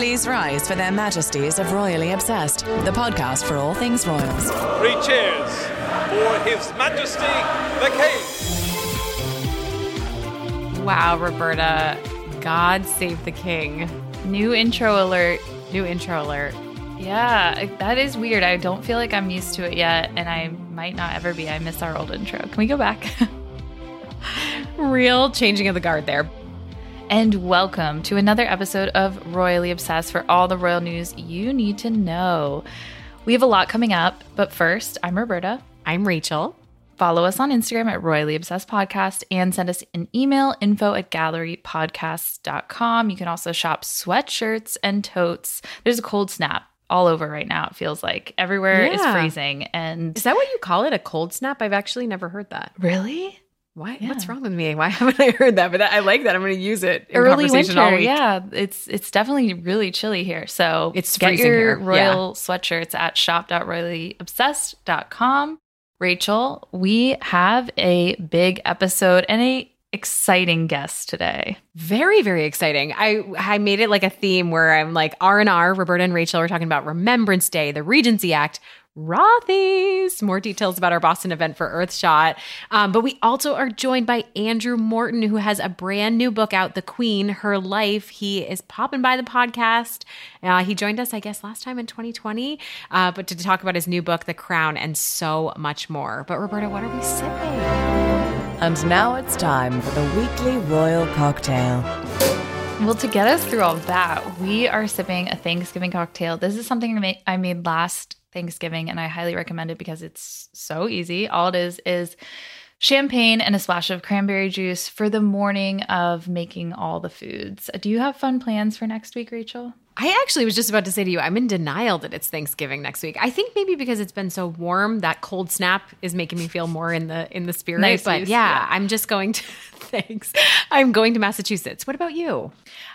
Please rise for their majesties of Royally Obsessed, the podcast for all things royals. Three cheers for His Majesty the King. Wow, Roberta, God save the king. New intro alert. New intro alert. Yeah, that is weird. I don't feel like I'm used to it yet, and I might not ever be. I miss our old intro. Can we go back? Real changing of the guard there. And welcome to another episode of Royally Obsessed for all the royal news you need to know. We have a lot coming up, but first, I'm Roberta. I'm Rachel. Follow us on Instagram at Royally Obsessed Podcast and send us an email info at gallerypodcasts.com. You can also shop sweatshirts and totes. There's a cold snap all over right now, it feels like. Everywhere is freezing. And Is that what you call it? A cold snap? I've actually never heard that. really? Why? Yeah. What's wrong with me? Why haven't I heard that? But that, I like that. I'm going to use it in Early conversation winter, all week. yeah. It's it's definitely really chilly here. So It's get your here, royal sweatshirts at shop.royallyobsessed.com. Rachel, we have a big episode and a exciting guest today. Very, very exciting. I I made it like a theme where I'm like R and R. Roberta and Rachel are talking about Remembrance Day, the Regency Act, Rothy's. More details about our Boston event for Earthshot. Um, but we also are joined by Andrew Morton, who has a brand new book out, The Queen, Her Life. He is popping by the podcast. Uh, he joined us, I guess, last time in 2020, uh, but to talk about his new book, The Crown, and so much more. But Roberta, what are we sipping? And now it's time for the weekly royal cocktail. Well, to get us through all that, we are sipping a Thanksgiving cocktail. This is something I made, I made last Thanksgiving, and I highly recommend it because it's so easy. All it is is champagne and a splash of cranberry juice for the morning of making all the foods. Do you have fun plans for next week, Rachel? I actually was just about to say to you, I'm in denial that it's Thanksgiving next week. I think maybe because it's been so warm, that cold snap is making me feel more in the in the spirit. Nice but yeah, yeah. I'm just going to thanks. I'm going to Massachusetts. What about you?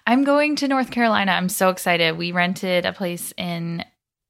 I'm going to North Carolina. I'm so excited. We rented a place in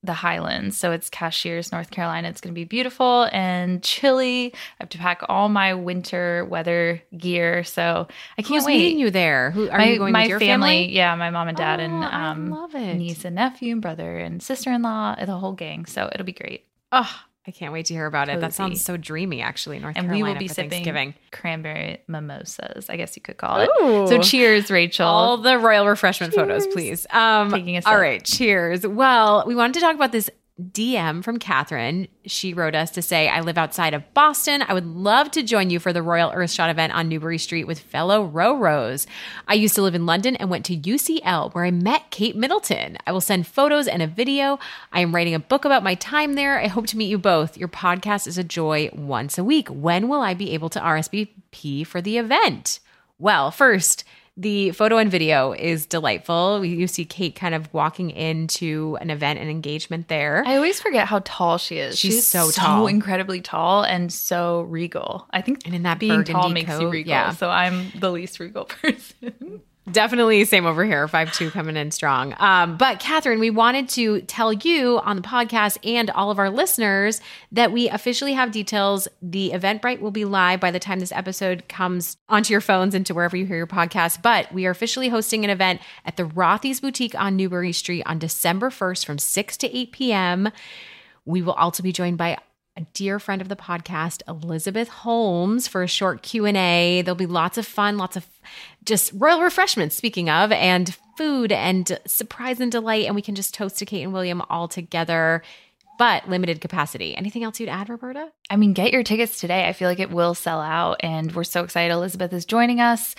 the Highlands. So it's Cashiers, North Carolina. It's going to be beautiful and chilly. I have to pack all my winter weather gear. So I can't Who's wait. meeting you there? Who are my, you going my with your family, family? yeah, my mom and dad, and Oh, I um, niece and nephew, and brother and sister in law, the whole gang. So it'll be great. Oh, I can't wait to hear about it. That sounds so dreamy, actually. North And Carolina we will be for sipping Thanksgiving. cranberry mimosas, I guess you could call it. Ooh. So cheers, Rachel. All the royal refreshment photos, please. Um, Taking a sip. right, cheers. Well, we wanted to talk about this DM from Catherine. She wrote us to say, I live outside of Boston. I would love to join you for the Royal Earthshot event on Newbury Street with fellow row Roros. I used to live in London and went to UCL where I met Kate Middleton. I will send photos and a video. I am writing a book about my time there. I hope to meet you both. Your podcast is a joy once a week. When will I be able to RSVP for the event? Well, first, the photo and video is delightful. You see Kate kind of walking into an event and engagement there. I always forget how tall she is. She's so tall. incredibly tall and so regal. I think And in that being tall burgundy makes you regal. yeah. So I'm the least regal person. Definitely same over here. Five two coming in strong. Um, but Catherine, we wanted to tell you on the podcast and all of our listeners that we officially have details. The Eventbrite will be live by the time this episode comes onto your phones and to wherever you hear your podcast. But we are officially hosting an event at the Rothy's Boutique on Newbury Street on December 1st from 6 to 8 p.m. We will also be joined by a dear friend of the podcast, Elizabeth Holmes, for a short Q&A. There'll be lots of fun, lots of just royal refreshments, speaking of, and food and surprise and delight. And we can just toast to Kate and William all together, but limited capacity. Anything else you'd add, Roberta? I mean, get your tickets today. I feel like it will sell out. And we're so excited. Elizabeth is joining us.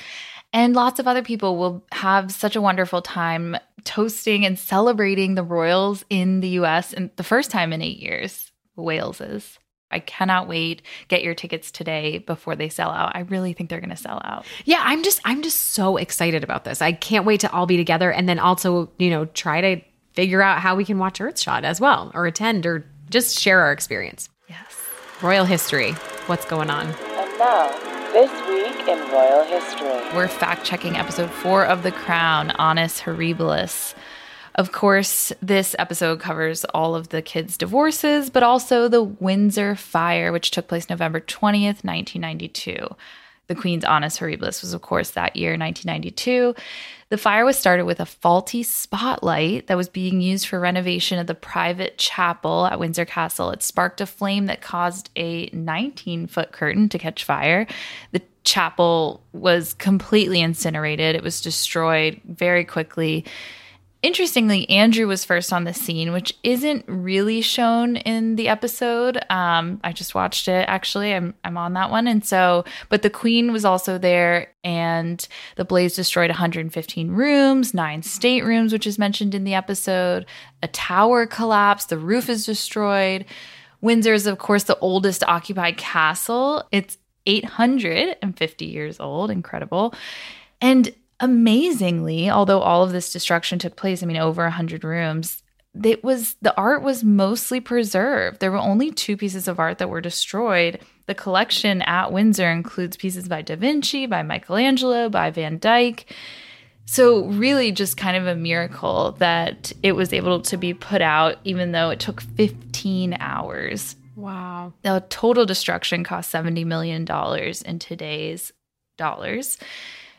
And lots of other people will have such a wonderful time toasting and celebrating the royals in the US and the first time in eight years. Wales is. I cannot wait. Get your tickets today before they sell out. I really think they're going to sell out. Yeah, I'm just I'm just so excited about this. I can't wait to all be together and then also, you know, try to figure out how we can watch Earthshot as well or attend or just share our experience. Yes. Royal history. What's going on? And now, this week in royal history. We're fact checking episode four of The Crown, Annus Horribilis. Of course, this episode covers all of the kids' divorces, but also the Windsor fire, which took place November 20th, 1992. The Queen's Annus Horribilis was, of course, that year, 1992. The fire was started with a faulty spotlight that was being used for renovation of the private chapel at Windsor Castle. It sparked a flame that caused a 19 foot curtain to catch fire. The chapel was completely incinerated, it was destroyed very quickly. Interestingly, Andrew was first on the scene, which isn't really shown in the episode. Um, I just watched it actually. I'm I'm on that one, and so but the Queen was also there, and the blaze destroyed 115 rooms, nine staterooms, which is mentioned in the episode. A tower collapsed. The roof is destroyed. Windsor is, of course, the oldest occupied castle. It's 850 years old. Incredible, and amazingly, although all of this destruction took place, I mean, over 100 rooms, it was the art was mostly preserved. There were only two pieces of art that were destroyed. The collection at Windsor includes pieces by Da Vinci, by Michelangelo, by Van Dyck. So, really, just kind of a miracle that it was able to be put out, even though it took 15 hours. Wow. The total destruction cost $70 million in today's dollars.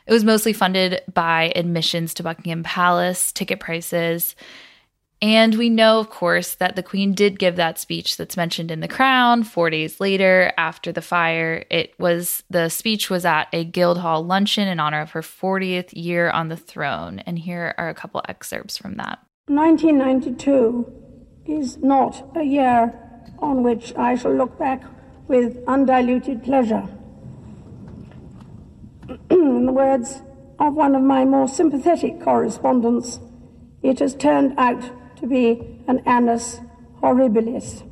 It was mostly funded by admissions to Buckingham Palace, ticket prices. And we know, of course, that the Queen did give that speech that's mentioned in The Crown four days later after the fire. It was the speech was at a Guildhall luncheon in honor of her 40th year on the throne. And here are a couple excerpts from that. 1992 is not a year on which I shall look back with undiluted pleasure. In the words of one of my more sympathetic correspondents, it has turned out to be an annus horribilis.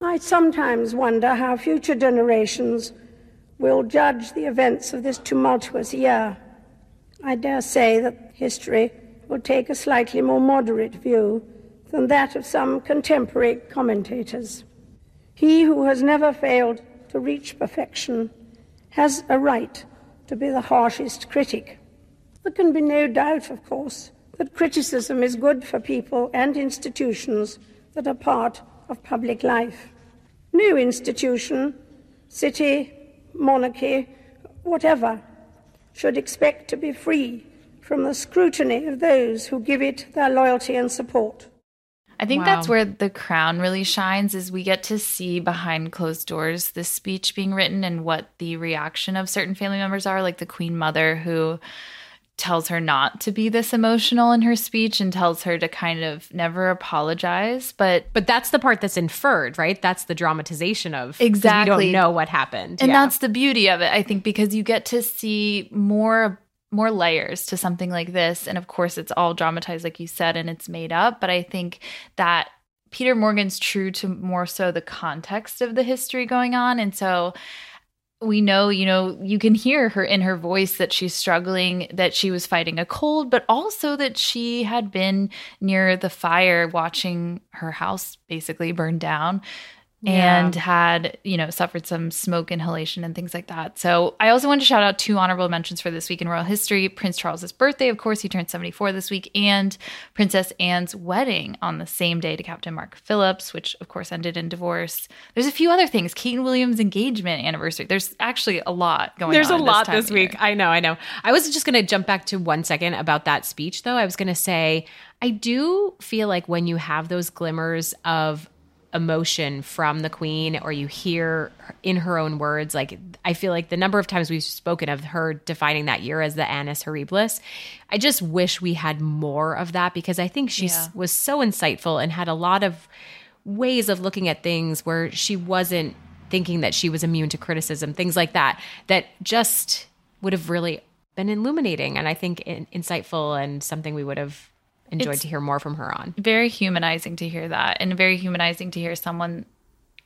I sometimes wonder how future generations will judge the events of this tumultuous year. I dare say that history will take a slightly more moderate view than that of some contemporary commentators. He who has never failed to reach perfection has a right to be the harshest critic. There can be no doubt, of course, that criticism is good for people and institutions that are part of public life. No institution, city, monarchy, whatever, should expect to be free from the scrutiny of those who give it their loyalty and support. I think Wow. that's where the crown really shines is we get to see behind closed doors this speech being written and what the reaction of certain family members are like the queen mother who tells her not to be this emotional in her speech and tells her to kind of never apologize but But that's the part that's inferred, right? That's the dramatization of Exactly. We don't know what happened, and Yeah. that's the beauty of it i think because you get to see more more layers to something like this. And of course it's all dramatized like you said and it's made up. But i think that peter morgan's true to more so the context of the history going on. And so we know you know you can hear her in her voice that she's struggling that she was fighting a cold but also that she had been near the fire watching her house basically burn down and had you know suffered some smoke inhalation and things like that so i also want to shout out two honorable mentions for this week in royal history prince charles's birthday of course he turned 74 this week and princess anne's wedding on the same day to captain mark phillips which of course ended in divorce there's a few other things Kate and williams engagement anniversary there's actually a lot going on. There's a lot this week. I know, I know. I was just going to jump back to one second about that speech, though. I was going to say, I do feel like when you have those glimmers of emotion from the queen or you hear in her own words like i feel like the number of times we've spoken of her defining that year as the annus horribilis i just wish we had more of that because i think she Yeah. was so insightful and had a lot of ways of looking at things where she wasn't thinking that she was immune to criticism, things like that, that just would have really been illuminating and I think in, insightful and something we would have enjoyed It's- to hear more from her on. very humanizing to hear that and very humanizing to hear someone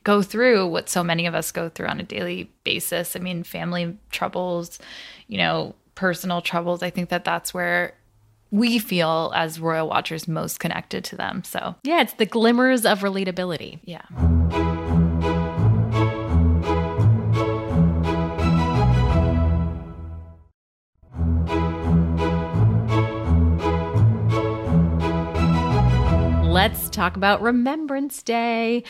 go through what so many of us go through on a daily basis. I mean, family troubles, you know, personal troubles. I think that that's where we feel as royal watchers most connected to them. So, Yeah, it's the glimmers of relatability. yeah. Let's talk about Remembrance Day.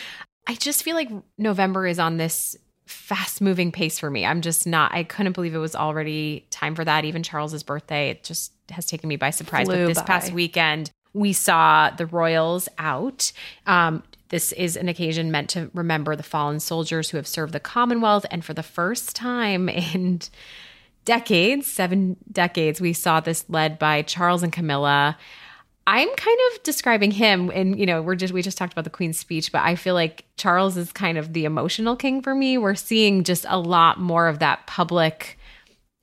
I just feel like November is on this fast moving pace for me. I'm just not, I couldn't believe it was already time for that. Even Charles's birthday, it just has taken me by surprise. Flew but this by. past weekend, we saw the Royals out. Um, this is an occasion meant to remember the fallen soldiers who have served the Commonwealth. And for the first time in decades, seven decades, we saw this led by Charles and Camilla. I'm kind of describing him, and you know, we're just we just talked about the Queen's speech, but I feel like Charles is kind of the emotional king for me. We're seeing just a lot more of that public.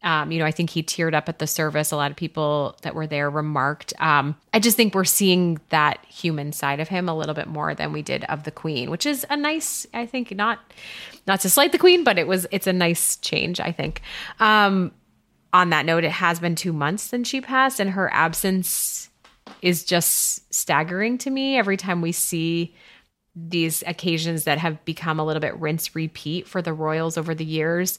Um, you know, I think he teared up at the service. A lot of people that were there remarked. Um, I just think we're seeing that human side of him a little bit more than we did of the Queen, which is a nice. I think not not to slight the Queen, but it was it's a nice change. I think. Um, on that note, it has been two months since she passed, and her absence is just staggering to me every time we see these occasions that have become a little bit rinse repeat for the royals over the years.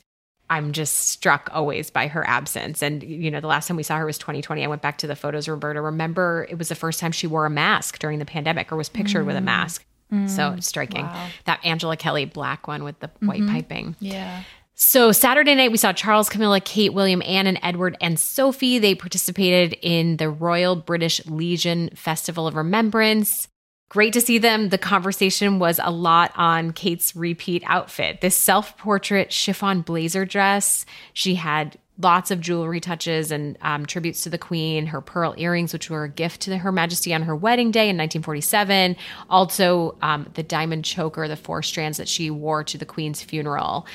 I'm just struck always by her absence. And you know the last time we saw her was 2020 i went back to the photos roberta. Remember it was the first time she wore a mask during the pandemic or was pictured with a mm. mask. So it's striking. That angela kelly black one with the mm-hmm. white piping. Yeah. So Saturday night, we saw Charles, Camilla, Kate, William, Anne, and Edward and Sophie. They participated in the Royal British Legion Festival of Remembrance. Great to see them. The conversation was a lot on Kate's repeat outfit. This self portrait chiffon blazer dress. She had lots of jewelry touches and um, tributes to the Queen, her pearl earrings, which were a gift to Her Majesty on her wedding day in 1947. Also, um, the diamond choker, the four strands that she wore to the Queen's funeral.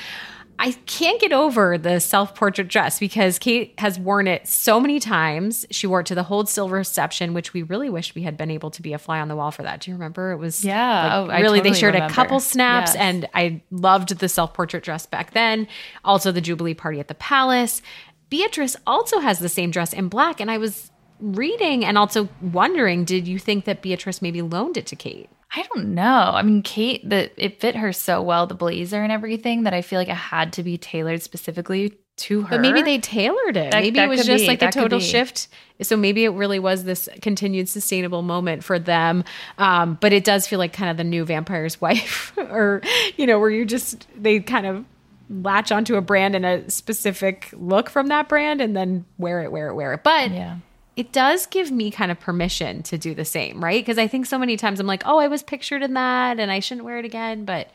I can't get over the self portrait dress because Kate has worn it so many times. She wore it to the Hold Still reception, which we really wished we had been able to be a fly on the wall for that. Do you remember? It was Yeah. like, Oh, I really. they shared remember. a couple snaps, Yes. and I loved the self portrait dress back then. Also, the Jubilee party at the Palace. Beatrice also has the same dress in black, and I was reading and also wondering, did you think that Beatrice maybe loaned it to Kate? I don't know. I mean, Kate, the it fit her so well, the blazer and everything, that I feel like it had to be tailored specifically to her. But maybe they tailored it. That- maybe that it was just be. like a That could total shift. So maybe it really was this continued sustainable moment for them. Um, but it does feel like kind of the new vampire's wife, or you know, where you just they kind of latch onto a brand and a specific look from that brand, and then wear it, wear it, wear it. But Yeah. It does give me kind of permission to do the same, right? Because I think so many times I'm like, oh, I was pictured in that, and I shouldn't wear it again, but.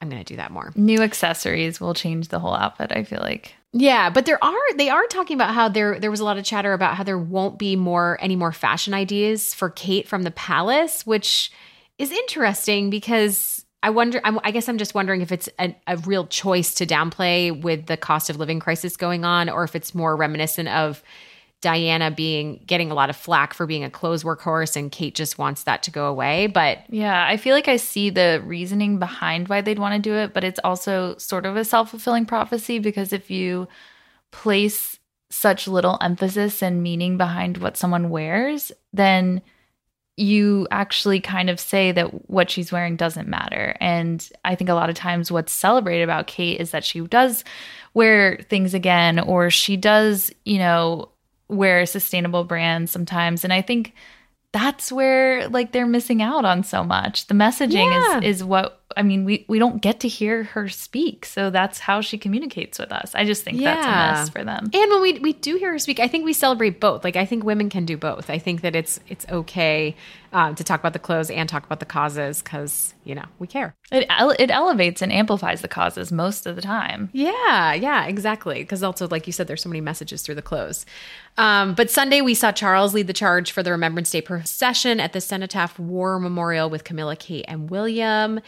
I'm going to do that more. New accessories will change the whole outfit, I feel like. Yeah, but there are they are talking about how there there was a lot of chatter about how there won't be more any more fashion ideas for Kate from the palace, which is interesting because I wonder. I'm, I guess I'm just wondering if it's a, a real choice to downplay with the cost of living crisis going on, or if it's more reminiscent of Diana being getting a lot of flack for being a clothes workhorse, and Kate just wants that to go away. But Yeah, I feel like I see the reasoning behind why they'd want to do it, but it's also sort of a self fulfilling prophecy because if you place such little emphasis and meaning behind what someone wears, then you actually kind of say that what she's wearing doesn't matter. And I think a lot of times what's celebrated about Kate is that she does wear things again or she does, you know, wear sustainable brands sometimes. And I think that's where like they're missing out on so much. The messaging Yeah. is is what I mean, we we don't get to hear her speak. So that's how she communicates with us. I just think that's a mess for them. And when we we do hear her speak, I think we celebrate both. Like I think women can do both. I think that it's it's okay um, to talk about the clothes and talk about the causes because you know we care. It ele- it elevates and amplifies the causes most of the time. Yeah, yeah, exactly. Because also, like you said, there's so many messages through the clothes. Um, but Sunday, we saw Charles lead the charge for the Remembrance Day procession at the Cenotaph War Memorial with Camilla, Kate, and William.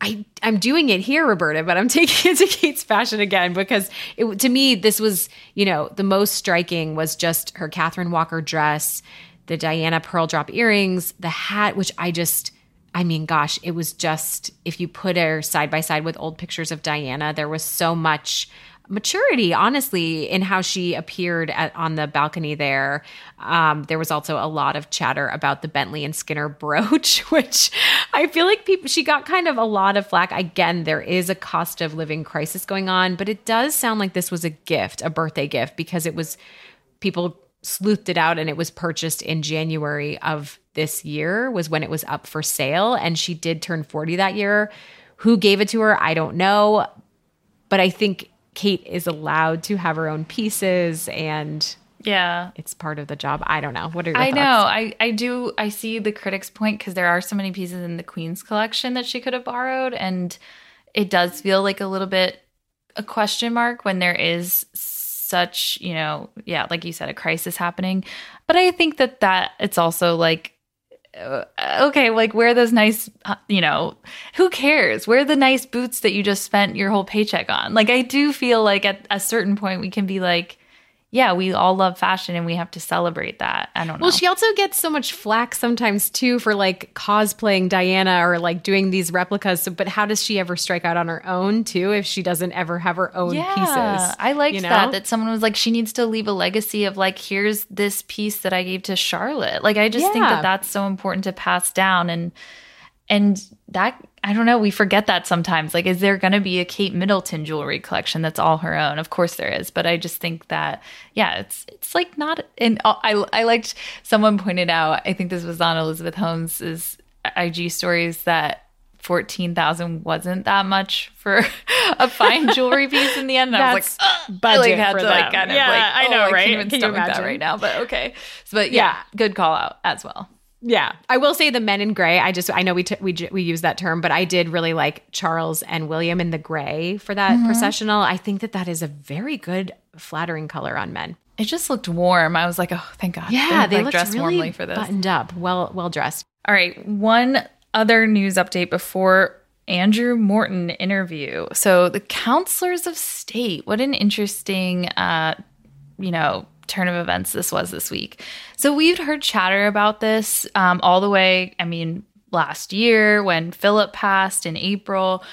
I, I'm doing it here, Roberta, but I'm taking it to Kate's fashion again because it, to me, this was, you know, the most striking was just her Catherine Walker dress, the Diana pearl drop earrings, the hat, which I just, I mean, gosh, it was just if you put her side by side with old pictures of Diana, there was so much maturity, honestly, in how she appeared at, on the balcony there. Um, there was also a lot of chatter about the Bentley and Skinner brooch, which I feel like people she got kind of a lot of flack. Again, there is a cost of living crisis going on, but it does sound like this was a gift, a birthday gift, because it was people sleuthed it out and it was purchased in January of this year was when it was up for sale and she did turn 40 that year. Who gave it to her? I don't know. But I think Kate is allowed to have her own pieces and Yeah. it's part of the job. I don't know. What are your I thoughts? know. I, I do. I see the critics' point because there are so many pieces in the Queen's collection that she could have borrowed. And it does feel like a little bit a question mark when there is such, you know, yeah, like you said, a crisis happening. But I think that that it's also like, okay, like wear those nice, uh, you know, who cares? Wear the nice boots that you just spent your whole paycheck on. Like, I do feel like at a certain point we can be like, yeah, we all love fashion and we have to celebrate that. I don't know. Well, she also gets so much flack sometimes too for like cosplaying Diana or like doing these replicas. So, but how does she ever strike out on her own too if she doesn't ever have her own pieces? I liked you know? that. That someone was like, she needs to leave a legacy of like, here's this piece that I gave to Charlotte. Like, I just think that that's so important to pass down, and and that I don't know. We forget that sometimes. Like, is there going to be a Kate Middleton jewelry collection that's all her own? Of course there is, but I just think that yeah, it's it's like not. And I I liked someone pointed out. I think this was on Elizabeth Holmes's IG stories that. 14,000 wasn't that much for a fine jewelry piece in the end. And I was like, "Ugh." I budget like had for to like kind of Yeah, like, I oh, know, I right? can't even Can stomach that right now, but okay. So, but yeah, Yeah. good call out as well. Yeah, I will say the men in gray. I just I know we t- we j- we use that term, but I did really like Charles and William in the gray for that Mm-hmm. processional. I think that that is a very good, flattering color on men. It just looked warm. I was like, oh, thank God. Yeah, They're, they like dressed really warmly for this. buttoned up, well well dressed. All right. One other news update before Andrew Morton interview. So the counselors of state, what an interesting, uh, you know, turn of events this was this week. So we've heard chatter about this um, all the way, I mean, last year when Philip passed in April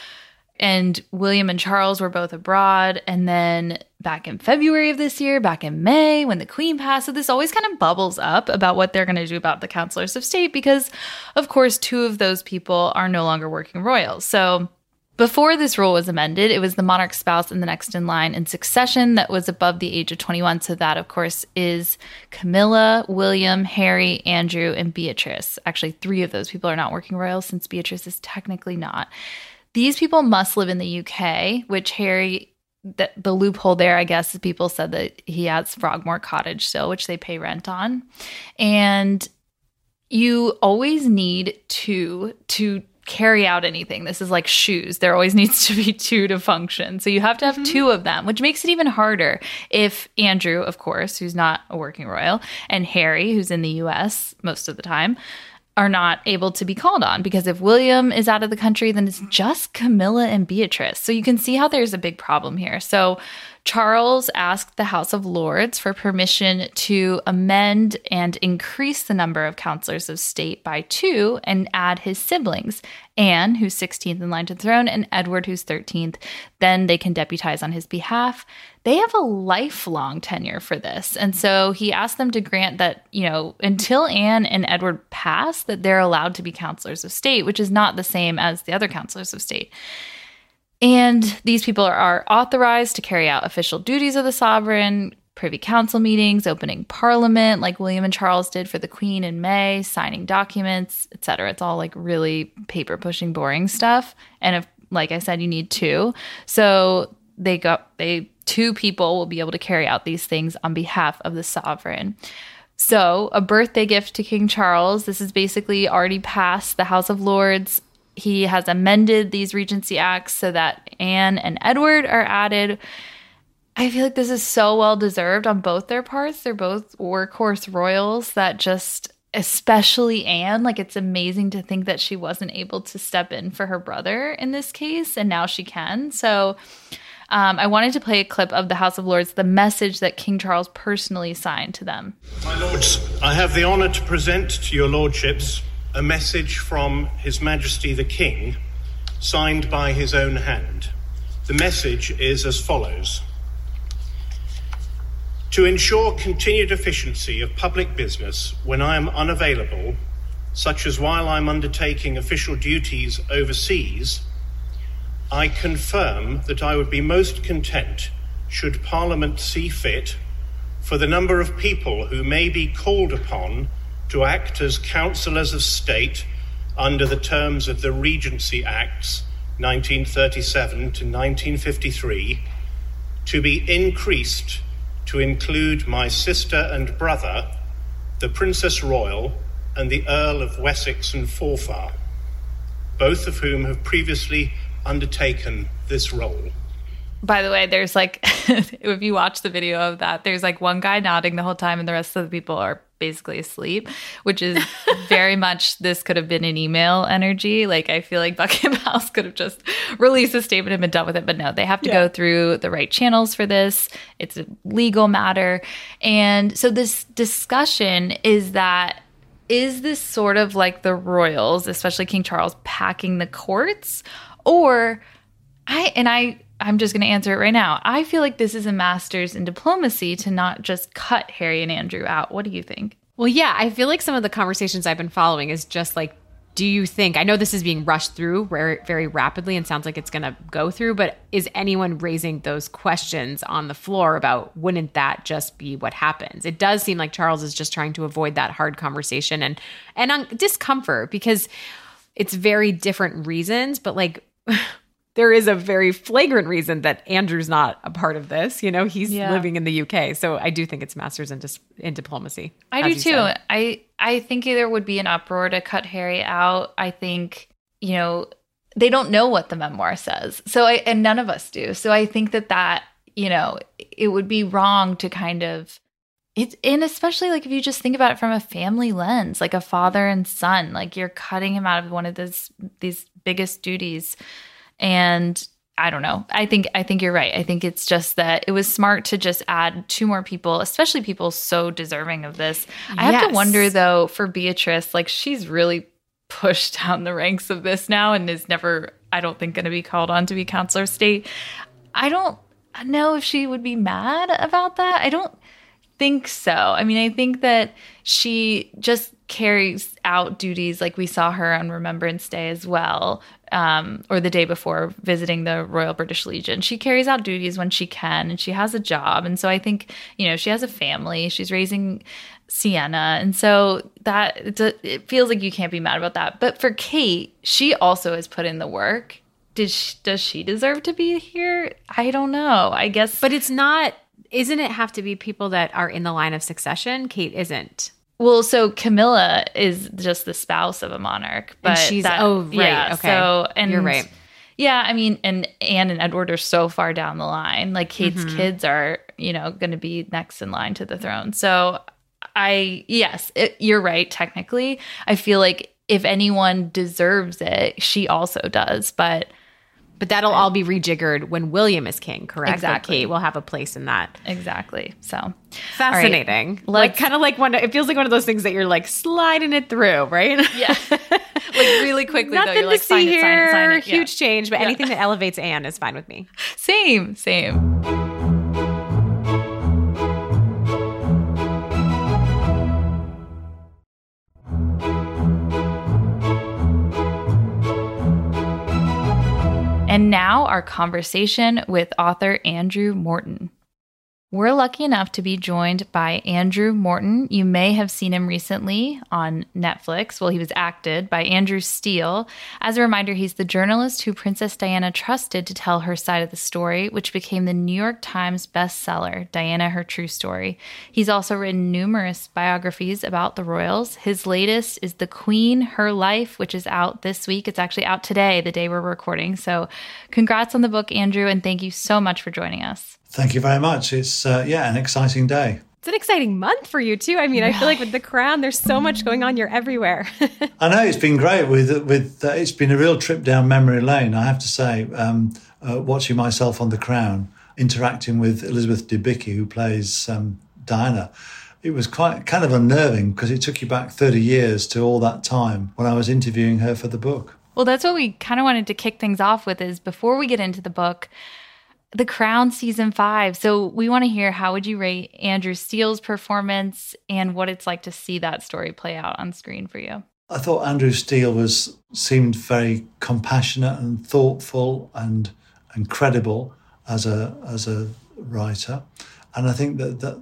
and William and Charles were both abroad. And then back in February of this year, back in May, when the Queen passed, so this always kind of bubbles up about what they're going to do about the counselors of state because, of course, two of those people are no longer working royals. So before this rule was amended, it was the monarch's spouse and the next in line in succession that was above the age of 21. So that, of course, is Camilla, William, Harry, Andrew, and Beatrice. Actually, three of those people are not working royals since Beatrice is technically not. These people must live in the UK, which Harry, the, the loophole there, I guess, is people said that he has Frogmore Cottage still, which they pay rent on. And you always need two to carry out anything. This is like shoes. There always needs to be two to function. So you have to have mm-hmm. two of them, which makes it even harder if Andrew, of course, who's not a working royal, and Harry, who's in the US most of the time, are not able to be called on because if William is out of the country, then it's just Camilla and Beatrice. So you can see how there's a big problem here. So Charles asked the House of Lords for permission to amend and increase the number of counselors of state by two and add his siblings, Anne, who's 16th in line to the throne, and Edward, who's 13th. Then they can deputize on his behalf. They have a lifelong tenure for this. And so he asked them to grant that, you know, until Anne and Edward pass, that they're allowed to be counselors of state, which is not the same as the other counselors of state. And these people are, authorized to carry out official duties of the sovereign, privy council meetings, opening parliament, like William and Charles did for the Queen in May, signing documents, etc. It's all like really paper pushing, boring stuff. And if, like I said, you need two, so they got they two people will be able to carry out these things on behalf of the sovereign. So, a birthday gift to King Charles. This is basically already passed the House of Lords. He has amended these Regency Acts so that Anne and Edward are added. I feel like this is so well deserved on both their parts. They're both workhorse royals that just, especially Anne, like it's amazing to think that she wasn't able to step in for her brother in this case, and now she can. So, um, I wanted to play a clip of the House of Lords, the message that King Charles personally signed to them. My lords, I have the honour to present to your lordships a message from His Majesty the King, signed by his own hand. The message is as follows To ensure continued efficiency of public business when I am unavailable, such as while I'm undertaking official duties overseas, I confirm that I would be most content should Parliament see fit for the number of people who may be called upon to act as councillors of state under the terms of the Regency Acts 1937 to 1953 to be increased to include my sister and brother, the Princess Royal and the Earl of Wessex and Forfar, both of whom have previously undertaken this role. By the way, there's like, if you watch the video of that, there's like one guy nodding the whole time, and the rest of the people are basically asleep, which is very much this could have been an email energy. Like, I feel like Buckingham House could have just released a statement and been done with it, but no, they have to yeah. go through the right channels for this. It's a legal matter. And so, this discussion is that is this sort of like the royals, especially King Charles, packing the courts? Or I, and I, I'm just going to answer it right now. I feel like this is a master's in diplomacy to not just cut Harry and Andrew out. What do you think? Well, yeah, I feel like some of the conversations I've been following is just like, do you think, I know this is being rushed through very, very rapidly and sounds like it's going to go through, but is anyone raising those questions on the floor about wouldn't that just be what happens? It does seem like Charles is just trying to avoid that hard conversation and, and un- discomfort because it's very different reasons, but like, there is a very flagrant reason that Andrew's not a part of this. You know, he's yeah. living in the UK, so I do think it's masters in dis- in diplomacy. I do too. Said. I I think there would be an uproar to cut Harry out. I think you know they don't know what the memoir says, so I and none of us do. So I think that that you know it would be wrong to kind of it's and especially like if you just think about it from a family lens like a father and son like you're cutting him out of one of these these biggest duties and I don't know. I think I think you're right. I think it's just that it was smart to just add two more people, especially people so deserving of this. I have to wonder though for Beatrice, like she's really pushed down the ranks of this now and is never I don't think going to be called on to be counselor of state. I don't know if she would be mad about that. I don't think so. I mean, I think that she just carries out duties like we saw her on Remembrance Day as well, um, or the day before visiting the Royal British Legion. She carries out duties when she can, and she has a job. And so I think, you know, she has a family. She's raising Sienna, and so that it feels like you can't be mad about that. But for Kate, she also has put in the work. Did she, does she deserve to be here? I don't know. I guess, but it's not. Isn't it have to be people that are in the line of succession? Kate isn't. Well, so Camilla is just the spouse of a monarch, but and she's that, oh right, yeah, okay, so and you're right. Yeah, I mean, and Anne and Edward are so far down the line. Like Kate's mm-hmm. kids are, you know, going to be next in line to the throne. So I, yes, it, you're right. Technically, I feel like if anyone deserves it, she also does. But but that'll all be rejiggered when William is king, correct? Exactly. Kate will have a place in that. Exactly. So fascinating. Right, like kind of like one. It feels like one of those things that you're like sliding it through, right? Yeah. like really quickly. Nothing though. You're like, to see here. It, sign it, sign it. Huge yeah. change, but yeah. anything that elevates Anne is fine with me. Same. Same. And now our conversation with author Andrew Morton. We're lucky enough to be joined by Andrew Morton. You may have seen him recently on Netflix. Well, he was acted by Andrew Steele. As a reminder, he's the journalist who Princess Diana trusted to tell her side of the story, which became the New York Times bestseller, Diana Her True Story. He's also written numerous biographies about the royals. His latest is The Queen, Her Life, which is out this week. It's actually out today, the day we're recording. So, congrats on the book, Andrew, and thank you so much for joining us. Thank you very much. It's uh, yeah, an exciting day. It's an exciting month for you too. I mean, I feel like with the crown, there's so much going on. You're everywhere. I know it's been great with with. Uh, it's been a real trip down memory lane. I have to say, um, uh, watching myself on the crown, interacting with Elizabeth Debicki, who plays um, Diana. it was quite kind of unnerving because it took you back 30 years to all that time when I was interviewing her for the book. Well, that's what we kind of wanted to kick things off with is before we get into the book, The Crown season 5. So, we want to hear how would you rate Andrew Steele's performance and what it's like to see that story play out on screen for you? I thought Andrew Steele was seemed very compassionate and thoughtful and and credible as a as a writer, and I think that that,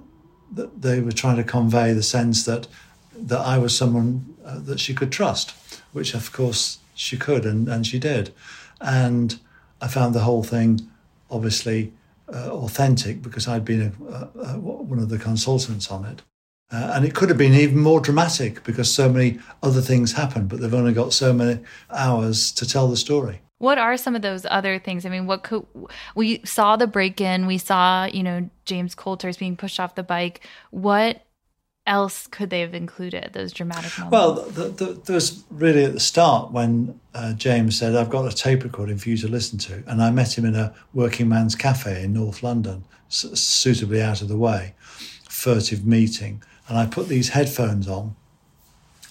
that they were trying to convey the sense that that I was someone uh, that she could trust, which of course she could and, and she did, and I found the whole thing obviously uh, authentic because I'd been a, a, a, one of the consultants on it. Uh, and it could have been even more dramatic because so many other things happened, but they've only got so many hours to tell the story. What are some of those other things? I mean, what could we saw the break in? We saw, you know, James Colthurst being pushed off the bike. What else could they have included? Those dramatic moments. Well, the, the, there was really at the start when uh, James said, "I've got a tape recording for you to listen to," and I met him in a working man's cafe in North London, suitably out of the way, furtive meeting, and I put these headphones on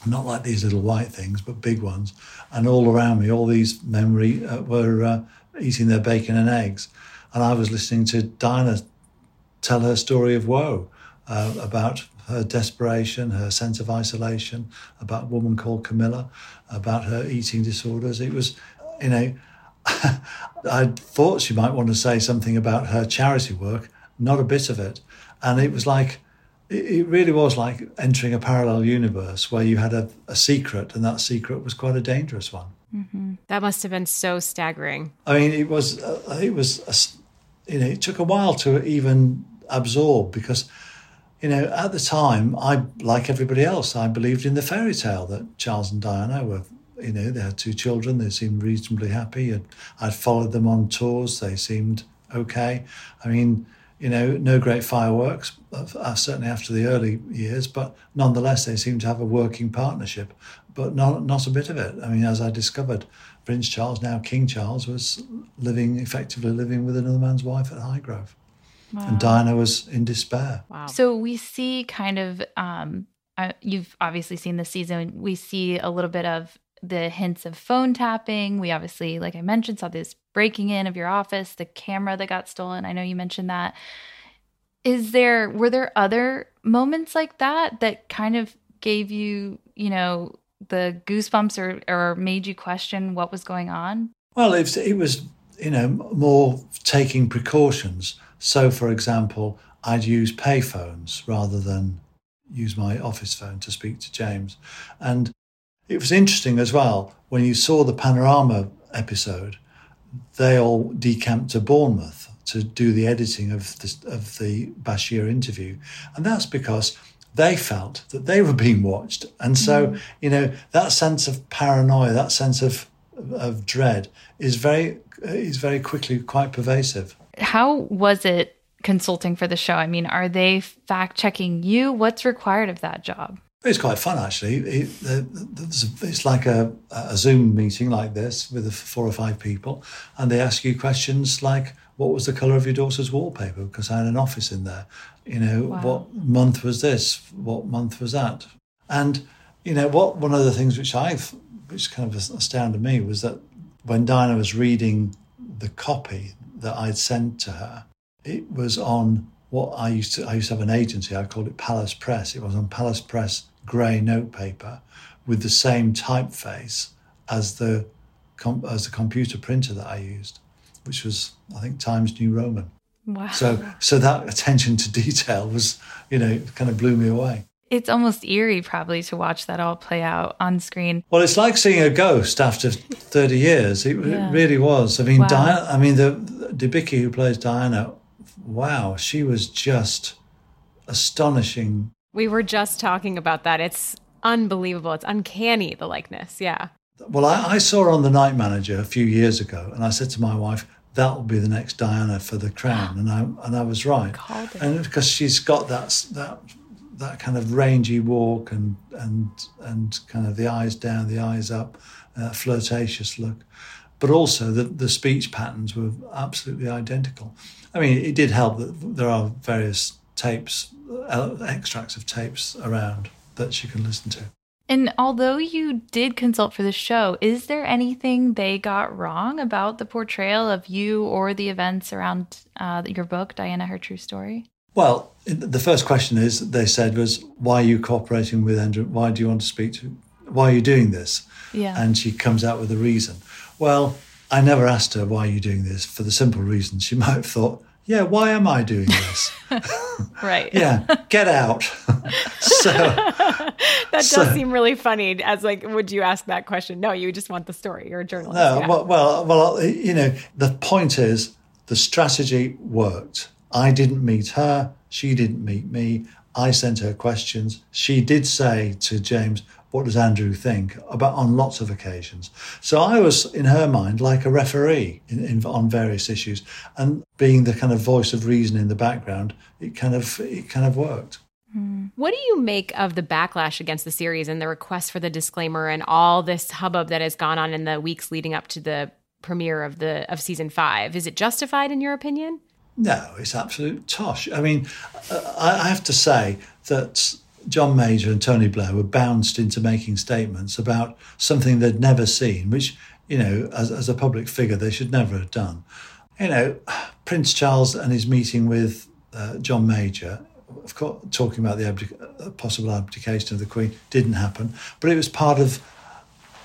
not like these little white things, but big ones. And all around me, all these memory uh, were uh, eating their bacon and eggs. And I was listening to Diana tell her story of woe uh, about her desperation, her sense of isolation, about a woman called Camilla, about her eating disorders. It was, you know, I thought she might want to say something about her charity work, not a bit of it. And it was like, it really was like entering a parallel universe where you had a, a secret, and that secret was quite a dangerous one. Mm-hmm. That must have been so staggering. I mean, it was. Uh, it was. A, you know, it took a while to even absorb because, you know, at the time, I like everybody else, I believed in the fairy tale that Charles and Diana were. You know, they had two children. They seemed reasonably happy. I'd, I'd followed them on tours. They seemed okay. I mean, you know, no great fireworks, uh, certainly after the early years, but nonetheless, they seemed to have a working partnership, but not, not a bit of it. I mean, as I discovered, Prince Charles, now King Charles, was living, effectively living with another man's wife at Highgrove. Wow. And Diana was in despair. Wow. So we see kind of, um, uh, you've obviously seen the season, we see a little bit of the hints of phone tapping. We obviously, like I mentioned, saw this breaking in of your office, the camera that got stolen. I know you mentioned that. Is there were there other moments like that that kind of gave you, you know, the goosebumps or or made you question what was going on? Well, it, it was, you know, more taking precautions. So, for example, I'd use payphones rather than use my office phone to speak to James. And it was interesting as well when you saw the panorama episode, they all decamped to Bournemouth to do the editing of the, of the Bashir interview. And that's because they felt that they were being watched. And so, mm. you know, that sense of paranoia, that sense of, of dread is very, is very quickly quite pervasive. How was it consulting for the show? I mean, are they fact checking you? What's required of that job? It's quite fun, actually. It, it's like a, a, Zoom meeting like this with four or five people, and they ask you questions like, "What was the color of your daughter's wallpaper?" Because I had an office in there. You know, wow. what month was this? What month was that? And you know, what one of the things which I've, which kind of astounded me, was that when Diana was reading the copy that I'd sent to her, it was on what I used to I used to have an agency. I called it Palace Press. It was on Palace Press grey notepaper with the same typeface as the as the computer printer that I used, which was I think Times New Roman. Wow. So so that attention to detail was, you know, kind of blew me away. It's almost eerie probably to watch that all play out on screen. Well, it's like seeing a ghost after 30 years. It, yeah. it really was. I mean, wow. Diana, I mean the, the Debicki who plays Diana, wow, she was just astonishing we were just talking about that. It's unbelievable. It's uncanny, the likeness. Yeah. Well, I, I saw her on The Night Manager a few years ago, and I said to my wife, that will be the next Diana for the crown. And I and I was right. And because she's got that that that kind of rangy walk and and and kind of the eyes down, the eyes up, uh, flirtatious look. But also the the speech patterns were absolutely identical. I mean, it did help that there are various tapes, uh, extracts of tapes around that she can listen to. And although you did consult for the show, is there anything they got wrong about the portrayal of you or the events around uh, your book, Diana, Her True Story? Well, the first question is they said was, "Why are you cooperating with Andrew? Why do you want to speak to? Why are you doing this?" Yeah. And she comes out with a reason. Well, I never asked her why are you doing this for the simple reason she might have thought, "Yeah, why am I doing this?" right. yeah, get out. so That does So- seem really funny. As like, would you ask that question? No, you just want the story. You're a journalist. No, yeah. well, well, well, you know, the point is the strategy worked. I didn't meet her. She didn't meet me. I sent her questions. She did say to James, "What does Andrew think?" About on lots of occasions. So I was, in her mind, like a referee in, in, on various issues, and being the kind of voice of reason in the background, it kind of it kind of worked. Hmm. What do you make of the backlash against the series and the request for the disclaimer and all this hubbub that has gone on in the weeks leading up to the premiere of the of season five? Is it justified in your opinion? No, it's absolute tosh. I mean, I I have to say that John Major and Tony Blair were bounced into making statements about something they'd never seen, which, you know, as, as a public figure, they should never have done. You know, Prince Charles and his meeting with uh, John Major, of course, talking about the abdic- uh, possible abdication of the Queen, didn't happen, but it was part of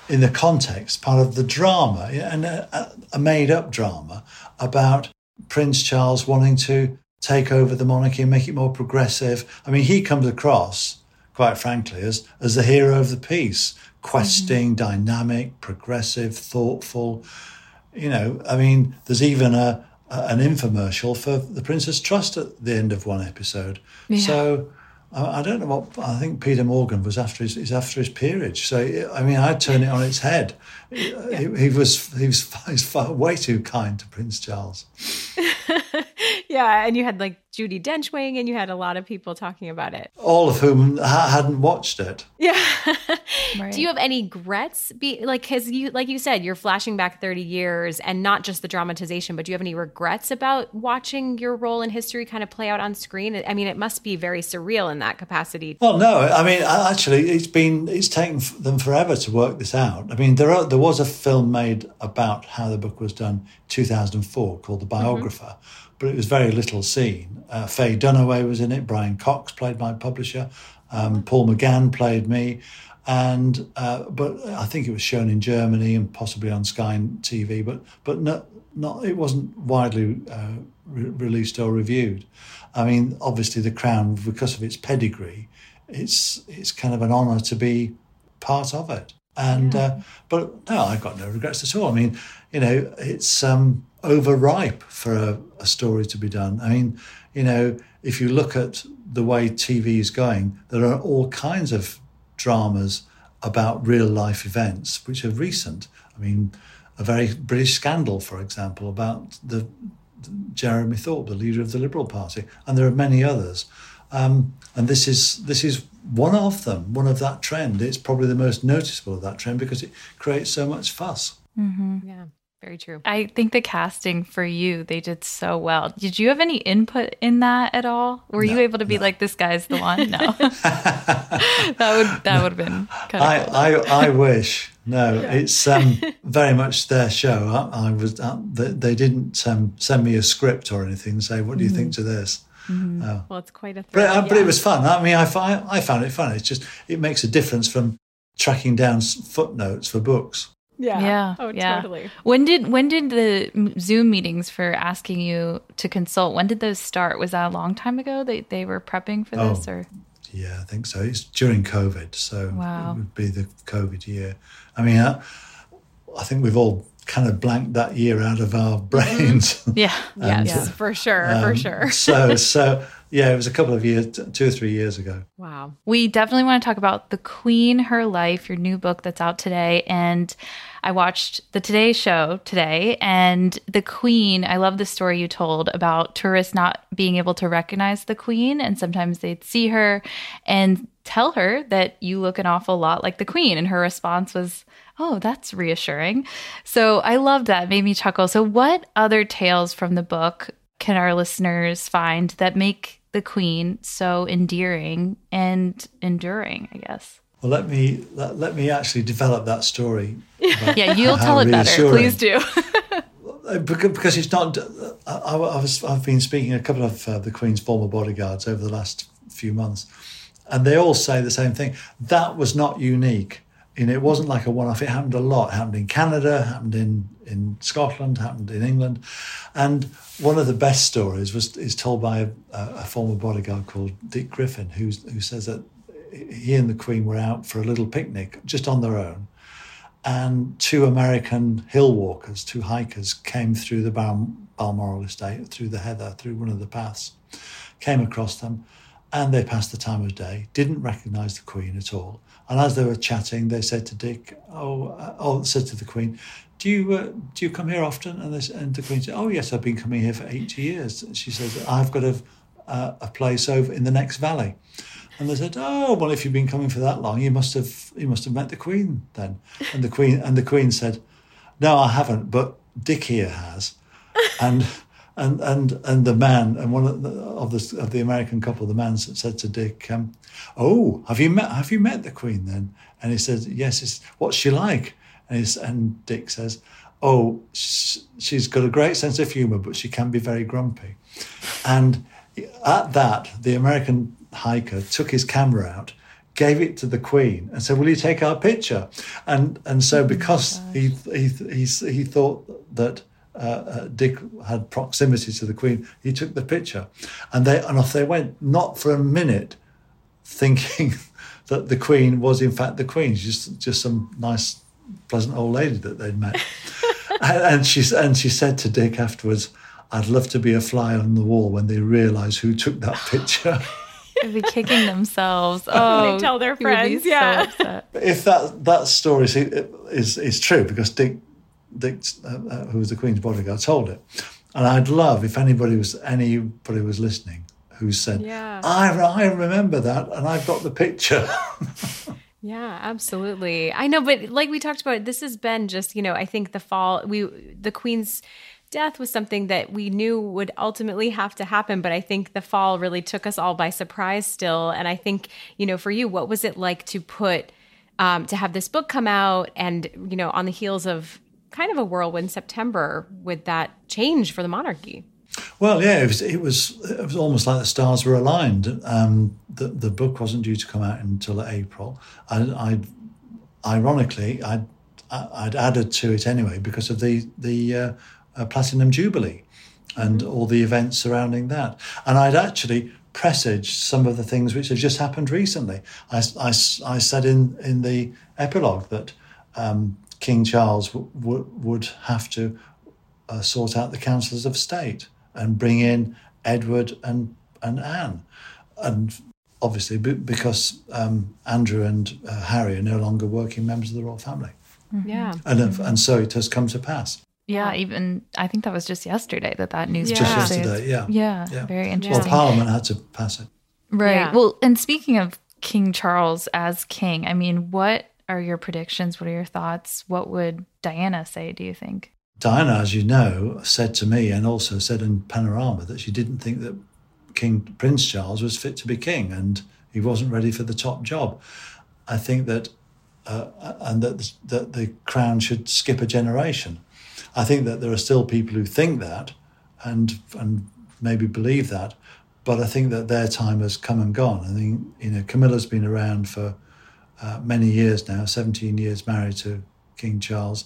in the context, part of the drama, and a, a made up drama about Prince Charles wanting to take over the monarchy and make it more progressive. I mean, he comes across, quite frankly, as, as the hero of the piece, questing, mm-hmm. dynamic, progressive, thoughtful. You know, I mean, there's even a, a an infomercial for the Prince's Trust at the end of one episode. So I, I don't know what I think. Peter Morgan was after his is after his peerage. So I mean, I'd turn it on its head. He, he was he was he's far, way too kind to Prince Charles. Yeah, and you had like Judi Dench weighing and You had a lot of people talking about it. All of whom ha- hadn't watched it. Yeah. Right. Do you have any regrets? Be like, because you, like you said, you're flashing back 30 years, and not just the dramatization, but do you have any regrets about watching your role in history kind of play out on screen? I mean, it must be very surreal in that capacity. Well, no, I mean, actually, it's been it's taken them forever to work this out. I mean, there are, there was a film made about how the book was done, 2004, called The Biographer, but it was very little seen. Uh, Faye Dunaway was in it. Brian Cox played my publisher. Um, Paul McGann played me, and uh, but I think it was shown in Germany and possibly on Sky TV, but but not not it wasn't widely uh, re- released or reviewed. I mean, obviously, The Crown, because of its pedigree, it's it's kind of an honour to be part of it. And uh, but no, I've got no regrets at all. I mean, you know, it's um, overripe for a, a story to be done. I mean, you know, if you look at the way TV is going, there are all kinds of dramas about real life events which are recent. I mean, a very British scandal, for example, about the Jeremy Thorpe, the leader of the Liberal Party, and there are many others. Um, and this is this is one of them, one of that trend. It's probably the most noticeable of that trend because it creates so much fuss. Mm-hmm. Yeah, very true. I think the casting for you, they did so well. Did you have any input in that at all? Were you able to be like, this guy's the one? No. that would that would have been kind I, of cool. I, I wish. No, it's um, very much their show. I, I was. Uh, they, they didn't um, send me a script or anything. and Say, what do you think to this? Oh. Well, it's quite a But, thrill. uh, but it was fun. I mean, I, fi- I found it fun. It's just it makes a difference from tracking down footnotes for books. Yeah. Yeah. Oh, yeah. totally. When did when did the Zoom meetings for asking you to consult? When did those start? Was that a long time ago? They they were prepping for this, Oh. or Yeah, I think so. It's during COVID, so Wow. it would be the COVID year. I mean, I, I think we've all kind of blanked that year out of our mm-hmm. brains. yeah, Yes, yeah. Uh, for sure. for Um, sure. so, so yeah, it was a couple of years, two or three years ago. Wow. We definitely want to talk about The Queen, Her Life, your new book that's out today. And I watched the Today Show today, and the Queen, I love the story you told about tourists not being able to recognize the Queen. And sometimes they'd see her and tell her that you look an awful lot like the Queen. And her response was, Oh, that's reassuring. So I loved that. It made me chuckle. So, what other tales from the book can our listeners find that make the Queen so endearing and enduring? I guess. Well, let me let, let me actually develop that story. Yeah, you'll tell it better. Please do. Uh, Because, it's not. I, I was, I've been speaking to a couple of uh, the Queen's former bodyguards over the last few months, and they all say the same thing. That was not unique. You know, it wasn't like a one-off. It happened a lot. It happened in Canada, happened in in Scotland, happened in England, and one of the best stories was is told by a, a former bodyguard called Dick Griffin, who's, who says that he and the Queen were out for a little picnic just on their own, and two American hill walkers, two hikers, came through the Bal- Balmoral estate, through the heather, through one of the paths, came across them, and they passed the time of day, didn't recognise the Queen at all. And as they were chatting, they said to Dick, "Oh, uh, oh," said to the Queen, "Do you uh, do you come here often?" And, they, and the Queen said, "Oh, yes, I've been coming here for eighty years." And she says, "I've got a uh, a place over in the next valley." And they said, "Oh, well, if you've been coming for that long, you must have you must have met the Queen then." And the Queen and the Queen said, "No, I haven't, but Dick here has." And and and and the man and one of the of the, of the American couple, the man said to Dick, um, "Oh, have you met have you met the Queen then?" And he said, "Yes." It's, What's she like? And and Dick says, "Oh, she's got a great sense of humour, but she can be very grumpy." And at that, the American hiker took his camera out, gave it to the Queen, and said, "Will you take our picture?" And and so because he he he he thought that. Uh, uh, Dick had proximity to the Queen. He took the picture, and they and off they went. Not for a minute, thinking that the Queen was in fact the Queen. She's just just some nice, pleasant old lady that they'd met. and, and she and she said to Dick afterwards, "I'd love to be a fly on the wall when they realise who took that picture." They'd be kicking themselves. Oh, they tell their he would be friends, yeah. So if that that story is is, is true, because Dick Dick, uh, uh, who was the Queen's bodyguard, told it, and I'd love if anybody was anybody was listening who said, Yeah. I I remember that, and I've got the picture." Yeah, absolutely. I know, but like we talked about, this has been just, you know, I think the fall, we, the Queen's death was something that we knew would ultimately have to happen. But I think the fall really took us all by surprise still. And I think, you know, for you, what was it like to put, um, to have this book come out and, you know, on the heels of kind of a whirlwind September with that change for the monarchy? Well, yeah, it was. It was. It was almost like the stars were aligned. Um, the the book wasn't due to come out until April. And I, I ironically, I'd I'd added to it anyway because of the the uh, uh, platinum jubilee and all the events surrounding that. And I'd actually presaged some of the things which have just happened recently. I, I, I said in in the epilogue that um, King Charles w- w- would have to uh, sort out the councillors of state and bring in Edward and and Anne, and obviously be- because um, Andrew and uh, Harry are no longer working members of the royal family, Yeah. and and so it has come to pass. Yeah, even I think that was just yesterday that that news Yeah. Just yesterday, yeah. Yeah, Yeah. very interesting. Well. Parliament had to pass it. Right. Yeah. Well, and speaking of King Charles as king, I mean, what are your predictions? What are your thoughts? What would Diana say, do you think? Diana, as you know, said to me and also said in Panorama that she didn't think that King Prince Charles was fit to be king and he wasn't ready for the top job. I think that, uh, and that, that the crown should skip a generation. I think that there are still people who think that and and maybe believe that, but I think that their time has come and gone. I think you know Camilla's been around for uh, many years now, 17 years married to King Charles.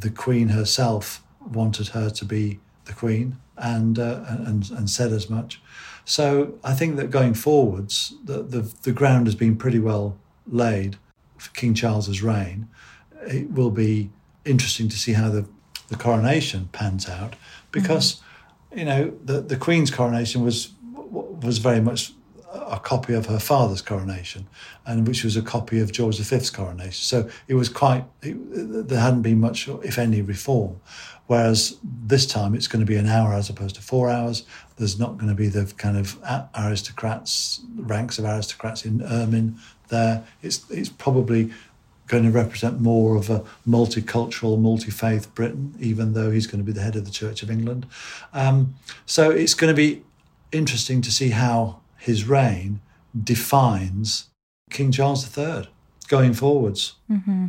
The Queen herself wanted her to be the Queen and uh, and and said as much. So I think that going forwards, the, the the ground has been pretty well laid for King Charles's reign. It will be interesting to see how the the coronation pans out because mm-hmm. you know the the Queen's coronation was was very much a copy of her father's coronation, and which was a copy of George V's coronation. So it was quite it, there hadn't been much, if any, reform. Whereas this time it's going to be an hour as opposed to four hours. There's not going to be the kind of aristocrats, ranks of aristocrats in ermine there. It's it's probably going to represent more of a multicultural, multi-faith Britain, even though he's going to be the head of the Church of England. Um, so it's going to be interesting to see how his reign defines King Charles III going forwards.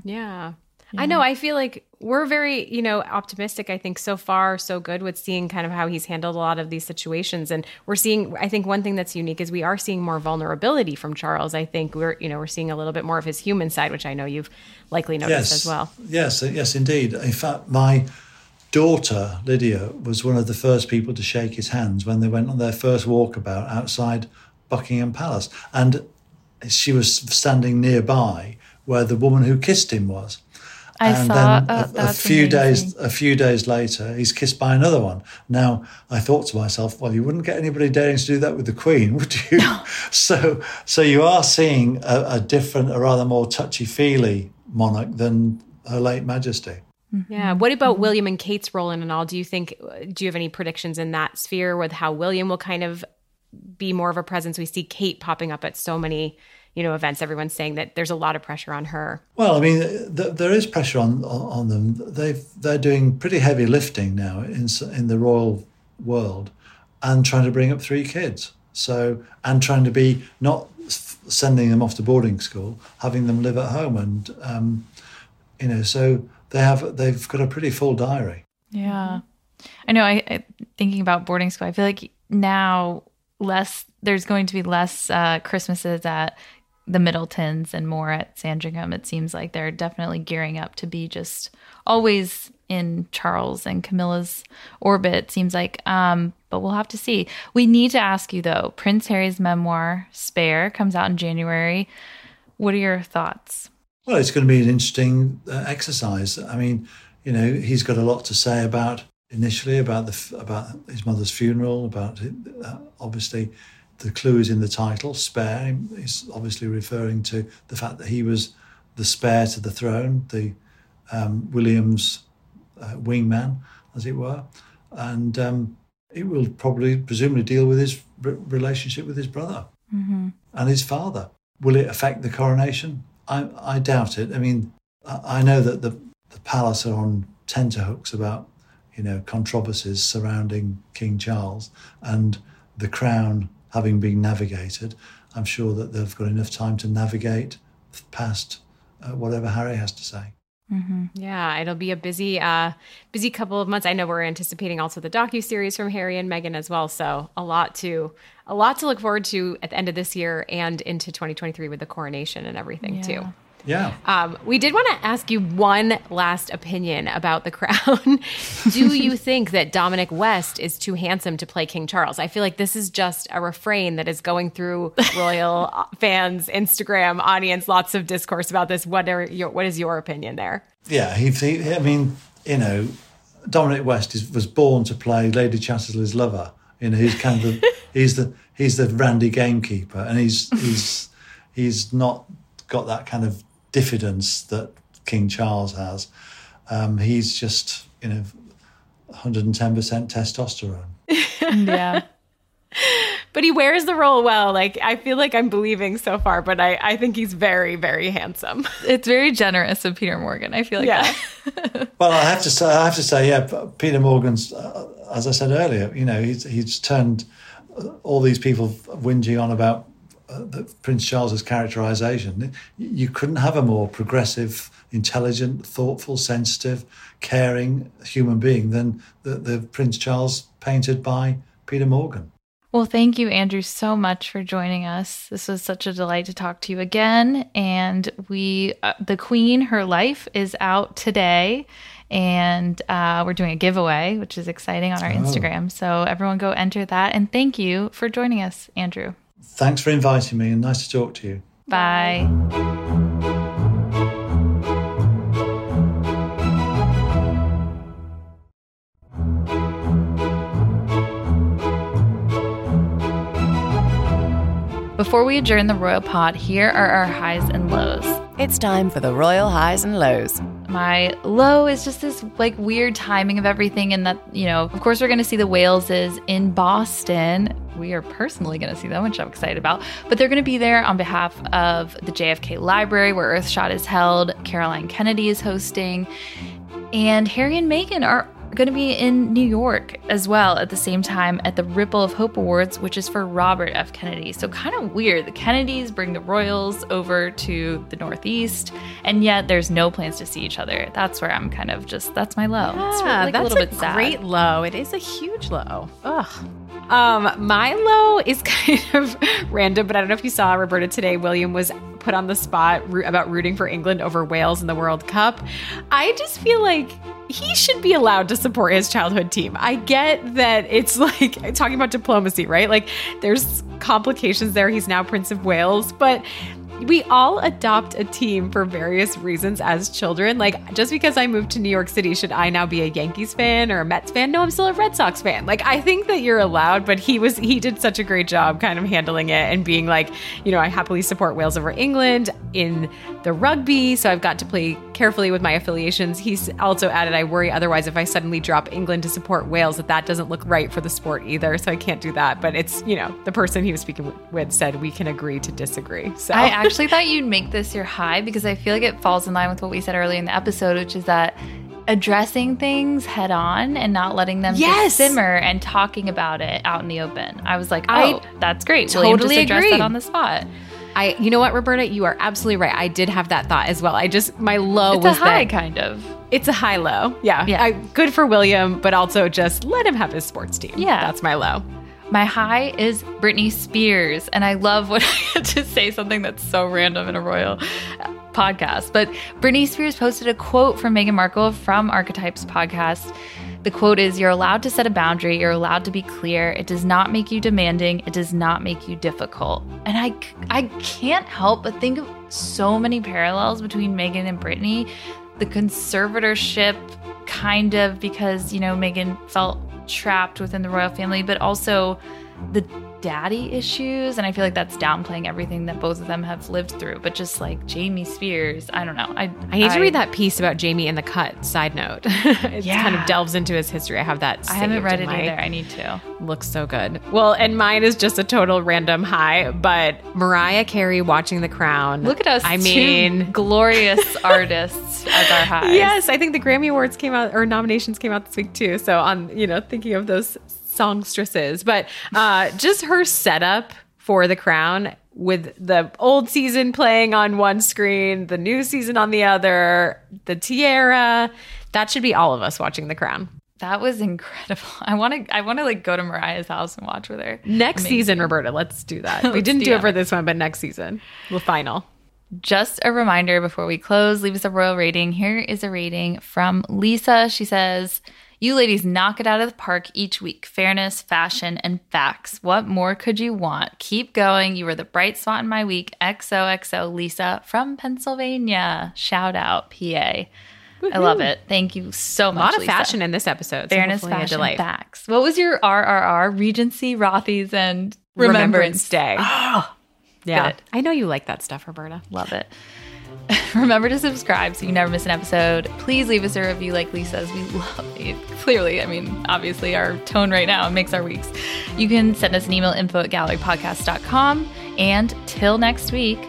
Yeah. I know. I feel like we're very, you know, optimistic. I think so far, so good with seeing kind of how he's handled a lot of these situations. And we're seeing, I think one thing that's unique is we are seeing more vulnerability from Charles. I think we're, you know, we're seeing a little bit more of his human side, which I know you've likely noticed as well. Yes, uh, yes, indeed. In fact, my daughter Lydia was one of the first people to shake his hands when they went on their first walkabout outside Buckingham Palace, and she was standing nearby where the woman who kissed him was. I and saw- then oh, a, a that's few days a few days later he's kissed by another one now i thought to myself well you wouldn't get anybody daring to do that with the queen would you so so you are seeing a, a different a rather more touchy-feely monarch than her late majesty mm-hmm. Yeah. What about William and Kate's role in it all? Do you think, do you have any predictions in that sphere with how William will kind of be more of a presence? We see Kate popping up at so many, you know, events. Everyone's saying that there's a lot of pressure on her. Well, I mean, th- there is pressure on on on them. They've they're doing pretty heavy lifting now in in the royal world, and trying to bring up three kids. So and trying to be not sending them off to boarding school, having them live at home, and um, you know, so they have they've got a pretty full diary. Yeah. I know. I, I thinking about boarding school. I feel like now less. There's going to be less uh, Christmases at the Middletons and more at Sandringham. It seems like they're definitely gearing up to be just always in Charles and Camilla's orbit. It seems like, um, but we'll have to see. We need to ask you though. Prince Harry's memoir "Spare" comes out in January. What are your thoughts? Well, it's going to be an interesting uh, exercise. I mean, you know, he's got a lot to say about initially about the about his mother's funeral, about uh, obviously the clue is in the title, spare. He's obviously referring to the fact that he was the spare to the throne, the um, William's uh, wingman, as it were, and um, it will probably presumably deal with his r- relationship with his brother and his father. Will it affect the coronation? I, I doubt it. I mean, I, I know that the, the palace are on tenterhooks about, you know, controversies surrounding King Charles and the crown having been navigated. I'm sure that they've got enough time to navigate past uh, whatever Harry has to say. Yeah, it'll be a busy, uh, busy couple of months. I know we're anticipating also the docu series from Harry and Meghan as well. So a lot to, a lot to look forward to at the end of this year and into 2023 with the coronation and everything too. Yeah. Um, we did want to ask you one last opinion about the crown. Do you think that Dominic West is too handsome to play King Charles? I feel like this is just a refrain that is going through royal uh, fans, Instagram audience, lots of discourse about this. What are your, what is your opinion there? Yeah, he, he, I mean, you know, Dominic West is, was born to play Lady Chatterley's lover. You know, he's kind of the, he's the he's the randy gamekeeper, and he's he's he's not got that kind of diffidence that King Charles has. Um, he's just you know, 110 percent testosterone. Yeah. But he wears the role well. Like I feel like I'm believing so far, but I, I think he's very, very handsome. it's very generous of Peter Morgan. I feel like Yeah. that. Well, I have to say, I have to say, yeah, Peter Morgan's, uh, as I said earlier, you know, he's he's turned all these people whinging on about uh, the, Prince Charles's characterization. You couldn't have a more progressive, intelligent, thoughtful, sensitive, caring human being than the, the Prince Charles painted by Peter Morgan. Well, thank you, Andrew, so much for joining us. This was such a delight to talk to you again. And we, uh, The Queen, Her Life is out today. And uh, we're doing a giveaway, which is exciting on our Instagram. So everyone go enter that. And thank you for joining us, Andrew. Thanks for inviting me, and nice to talk to you. Bye. Before we adjourn the Royal Pod, here are our highs and lows. It's time for the Royal Highs and Lows. My low is just this like weird timing of everything, and that, you know, of course, we're going to see the Waleses in Boston. We are personally going to see them, which I'm excited about. But they're going to be there on behalf of the JFK Library, where Earthshot is held. Caroline Kennedy is hosting. And Harry and Meghan are going to be in New York as well at the same time at the Ripple of Hope Awards, which is for Robert F. Kennedy. So, kind of weird. The Kennedys bring the royals over to the Northeast, and yet there's no plans to see each other. That's where I'm kind of just, that's my low. it's Yeah, like that's a little bit sad. great low. It is a huge low. Ugh. Um, my low is kind of random, but I don't know if you saw Roberta today. William was put on the spot about rooting for England over Wales in the World Cup. I just feel like he should be allowed to support his childhood team. I get that it's like talking about diplomacy, right? Like there's complications there. He's now Prince of Wales, but we all adopt a team for various reasons as children. Like, just because I moved to New York City, should I now be a Yankees fan or a Mets fan? No, I'm still a Red Sox fan. Like, I think that you're allowed, but he was, he did such a great job kind of handling it and being like, you know, I happily support Wales over England in the rugby. So I've got to play carefully with my affiliations. He's also added, I worry otherwise if I suddenly drop England to support Wales, that that doesn't look right for the sport either. So I can't do that. But it's, you know, the person he was speaking with said we can agree to disagree. So I actually thought you'd make this your high because I feel like it falls in line with what we said earlier in the episode, which is that addressing things head on and not letting them Yes! simmer and talking about it out in the open. I was like, I oh, that's great. William totally just addressed agree. that on the spot. I, you know what, Roberta, you are absolutely right. I did have that thought as well. I just my low It's a was high, that kind of. it's a high low. Yeah, Yeah. I, good for William, but also just let him have his sports team. Yeah. that's my low. My high is Britney Spears, and I love when I get to say something that's so random in a royal podcast. But Britney Spears posted a quote from Meghan Markle from Archetypes podcast. The quote is You're allowed to set a boundary, you're allowed to be clear. It does not make you demanding, it does not make you difficult. And I, I can't help but think of so many parallels between Meghan and Britney. The conservatorship, kind of, because, you know, Meghan felt trapped within the royal family, but also the daddy issues. And I feel like that's downplaying everything that both of them have lived through. But just like Jamie Spears, I don't know. I, I need to read that piece about Jamie in the cut. Side note, it Yeah. kind of delves into his history. I have that. I haven't read it my- either. I need to. Looks so good. Well, and mine is just a total random high, but Mariah Carey watching The Crown. Look at us. I mean, glorious artists as our highs. Yes, I think the Grammy Awards came out or nominations came out this week too. So on, you know, thinking of those songstresses, but uh just her setup for the crown with the old season playing on one screen, the new season on the other, the tiara, that should be all of us watching the crown. That was incredible. I want to. I want to like go to Mariah's house and watch with her. Next Amazing. season, Roberta, let's do that. we Let's didn't do it for this one, but next season, the final. Just a reminder before we close, leave us a royal rating. Here is a rating from Lisa. She says, You ladies knock it out of the park each week. Fairness, fashion, and facts. What more could you want? Keep going. You were the bright spot in my week. XOXO Lisa from Pennsylvania. Shout out, PA. I love it. Thank you so much. A lot of Lisa. fashion in this episode. so Fairness, a fashion, facts. What was your RRR? Regency, Rothy's, and Remembrance Remembrance, Day. yeah. good. I know you like that stuff, Roberta. Love it. Remember to subscribe so you never miss an episode. Please leave us a review like Lisa's. We love it. Clearly, I mean, obviously, our tone right now makes our weeks. You can send us an email info at gallerypodcast.com. And till next week,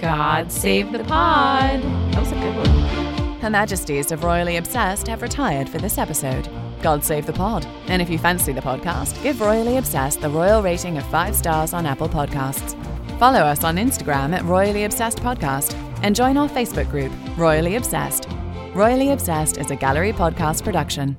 God save the pod. That was a good one. Her Majesties of Royally Obsessed have retired for this episode. God save the pod. And if you fancy the podcast, give Royally Obsessed the royal rating of five stars on Apple Podcasts. Follow us on Instagram at Royally Obsessed Podcast and join our Facebook group, Royally Obsessed. Royally Obsessed is a gallery podcast production.